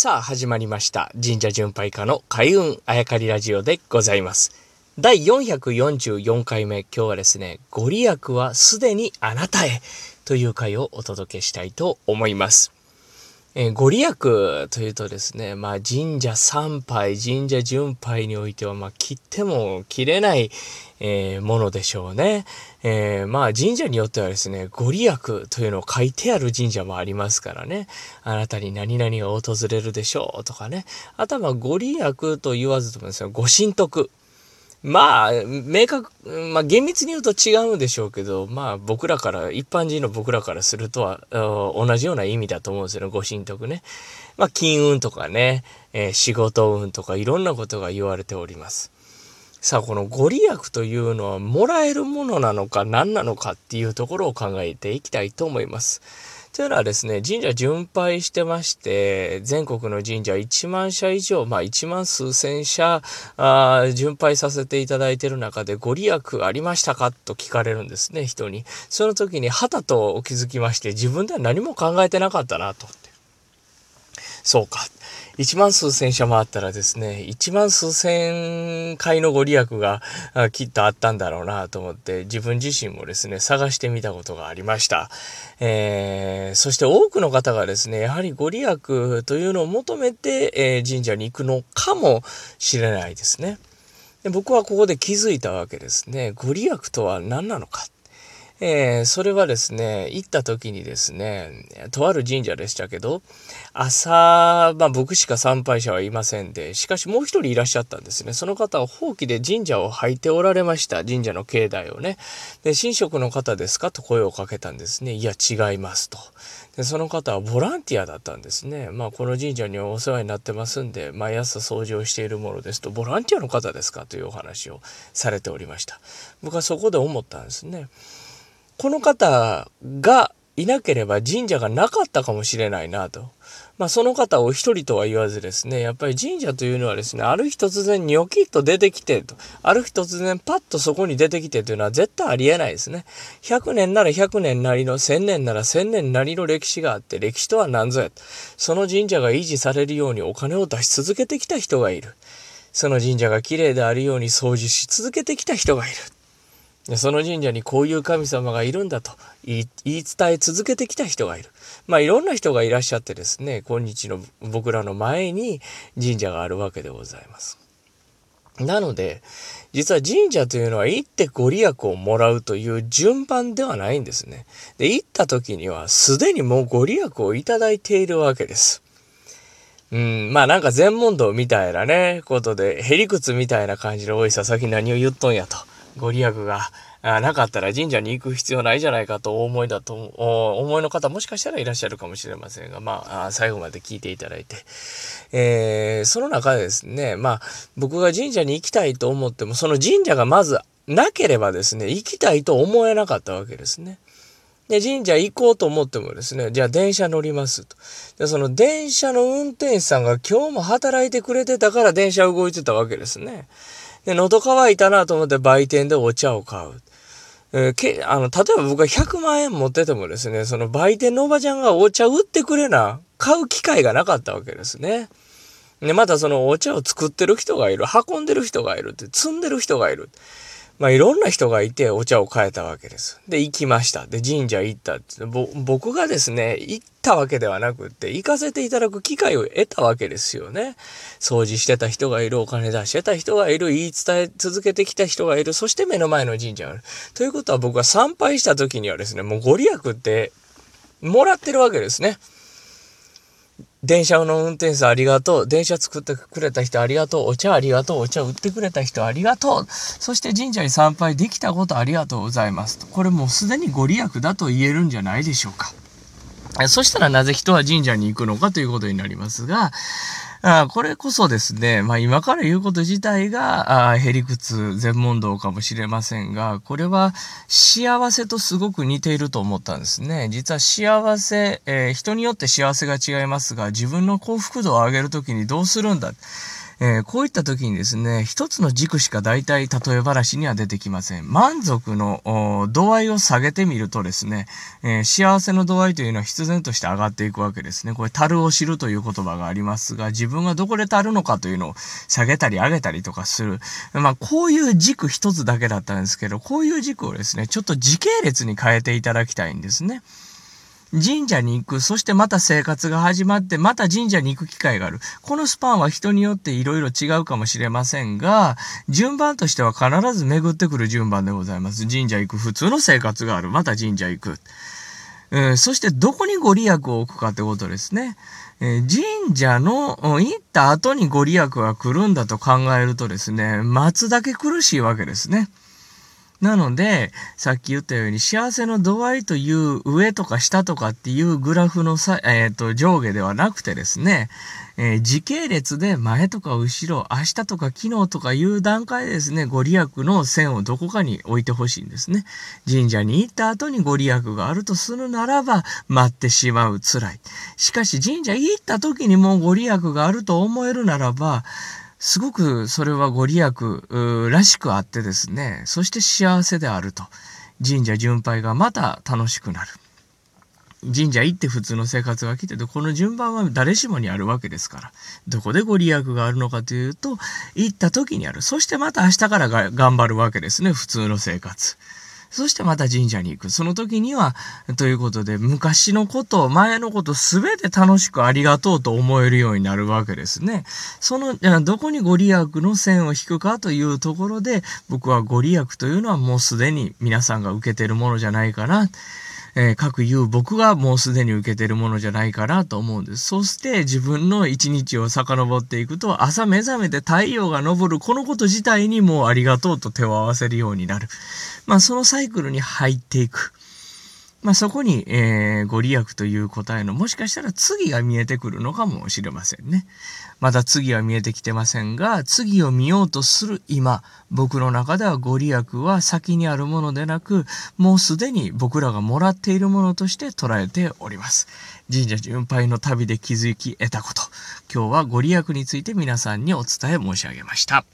さあ始まりました。神社巡拝家の開運あやかりラジオでございます。第444回目。今日はですねご利益はすでにあなたへという回をお届けしたいと思います。えー、ご利益というとですね、まあ神社参拝、神社巡拝においては、まあ切っても切れない、えー、ものでしょうね。えー、まあ神社によってはですね、ご利益というのを書いてある神社もありますからね。あなたに何々が訪れるでしょうとかね。あとはまあご利益と言わずともですね、ご神徳。まあ、明確、まあ厳密に言うと違うんでしょうけど、まあ僕らから、一般人の僕らからするとは、同じような意味だと思うんですよね、ご神徳ね。まあ金運とかね、えー、仕事運とかいろんなことが言われております。さあ、このご利益というのはもらえるものなのか何なのかっていうところを考えていきたいと思います。というのはですね、神社巡拝してまして、全国の神社1万社以上、まあ1万数千社あ巡拝させていただいている中でご利益ありましたかと聞かれるんですね、人に。その時に、はたと気づきまして、自分では何も考えてなかったなと。そうか。一万数千社もあったらですね、一万数千回のご利益がきっとあったんだろうなと思って、自分自身もですね、探してみたことがありました。えー、そして多くの方がですね、やはりご利益というのを求めて、えー、神社に行くのかもしれないですね。で僕はここで気づいたわけですね。ご利益とは何なのか。えー、それはですね、行った時にですね、とある神社でしたけど、朝、まあ僕しか参拝者はいませんで、しかしもう一人いらっしゃったんですね。その方は放棄で神社を履いておられました。神社の境内をね。で、神職の方ですか？と声をかけたんですね。いや、違いますと。で、その方はボランティアだったんですね。まあこの神社にはお世話になってますんで、毎朝掃除をしているものですと、ボランティアの方ですか？というお話をされておりました。僕はそこで思ったんですね。この方がいなければ神社がなかったかもしれないなと。まあその方を一人とは言わずですね、やっぱり神社というのはですね、ある日突然ニョキッと出てきてと、ある日突然パッとそこに出てきてというのは絶対ありえないですね。100年なら100年なりの、1000年なら1000年なりの歴史があって、歴史とは何ぞや。その神社が維持されるようにお金を出し続けてきた人がいる。その神社が綺麗であるように掃除し続けてきた人がいる。その神社にこういう神様がいるんだと言い伝え続けてきた人がいる。まあいろんな人がいらっしゃってですね、今日の僕らの前に神社があるわけでございます。なので、実は神社というのは行ってご利益をもらうという順番ではないんですね。で、行った時にはすでにもうご利益をいただいているわけです。うん、まあなんか全問答みたいなね、ことで、へりくつみたいな感じで、おい、佐々木何を言っとんやと。ご利益がなかったら神社に行く必要ないじゃないかと思いだと、思いの方もしかしたらいらっしゃるかもしれませんが、まあ、最後まで聞いていただいて。えー、その中でですね、まあ、僕が神社に行きたいと思っても、その神社がまずなければですね、行きたいと思えなかったわけですね。で、神社行こうと思ってもですね、じゃあ電車乗りますと。で、その電車の運転手さんが今日も働いてくれてたから電車動いてたわけですね。で、喉乾いたなと思って売店でお茶を買う。えー、け、あの、例えば僕が100万円持っててもですね、その売店のおばちゃんがお茶売ってくれな、買う機会がなかったわけですね。で、またそのお茶を作ってる人がいる、運んでる人がいるって、積んでる人がいる。まあ、いろんな人がいてお茶を変えたわけです。で、行きました。で、神社行ったって僕がですね、行ったわけではなくって、行かせていただく機会を得たわけですよね。掃除してた人がいる、お金出してた人がいる、言い伝え続けてきた人がいる、そして目の前の神社がある。ということは僕は参拝した時にはですね、もうご利益ってもらってるわけですね。電車の運転手さんありがとう。電車作ってくれた人ありがとう。お茶ありがとう。お茶売ってくれた人ありがとう。そして神社に参拝できたことありがとうございます。これもうすでにご利益だと言えるんじゃないでしょうか。そしたらなぜ人は神社に行くのかということになりますが、あこれこそですね、まあ今から言うこと自体が、あへりくつ全問答かもしれませんが、これは幸せとすごく似ていると思ったんですね。実は幸せ、えー、人によって幸せが違いますが、自分の幸福度を上げるときにどうするんだえー、こういった時にですね、一つの軸しか大体例え話には出てきません。満足の度合いを下げてみるとですね、えー、幸せの度合いというのは必然として上がっていくわけですね。これ、樽を知るという言葉がありますが、自分がどこで足るのかというのを下げたり上げたりとかする。まあ、こういう軸一つだけだったんですけど、こういう軸をですね、ちょっと時系列に変えていただきたいんですね。神社に行く、そしてまた生活が始まって、また神社に行く機会がある。このスパンは人によっていろいろ違うかもしれませんが、順番としては必ず巡ってくる順番でございます。神社行く、普通の生活がある、また神社行く。えー、そしてどこにご利益を置くかってことですね。えー、神社の行った後にご利益が来るんだと考えるとですね、待つだけ苦しいわけですね。なので、さっき言ったように幸せの度合いという上とか下とかっていうグラフのさ、えー、と上下ではなくてですね、えー、時系列で前とか後ろ、明日とか昨日とかいう段階でですね、ご利益の線をどこかに置いてほしいんですね。神社に行った後にご利益があるとするならば、待ってしまう辛い。しかし神社行った時にもうご利益があると思えるならば、すごくそれはご利益らしくあってですね、そして幸せであると。神社巡拝がまた楽しくなる。神社行って普通の生活が来てて、この順番は誰しもにあるわけですから、どこでご利益があるのかというと、行った時にある。そしてまた明日からが頑張るわけですね、普通の生活。そしてまた神社に行く。その時には、ということで、昔のこと、前のことすべて楽しくありがとうと思えるようになるわけですね。その、どこにご利益の線を引くかというところで、僕はご利益というのはもうすでに皆さんが受けてるものじゃないかな。えー、各言う僕がもうすでに受けてるものじゃないかなと思うんです。そして自分の一日を遡っていくと、朝目覚めて太陽が昇るこのこと自体にもうありがとうと手を合わせるようになる。まあそのサイクルに入っていく。まあ、そこに、えー、ご利益という答えのもしかしたら次が見えてくるのかもしれませんね。まだ次は見えてきてませんが、次を見ようとする今、僕の中ではご利益は先にあるものでなく、もうすでに僕らがもらっているものとして捉えております。神社巡拝の旅で気づき得たこと。今日はご利益について皆さんにお伝え申し上げました。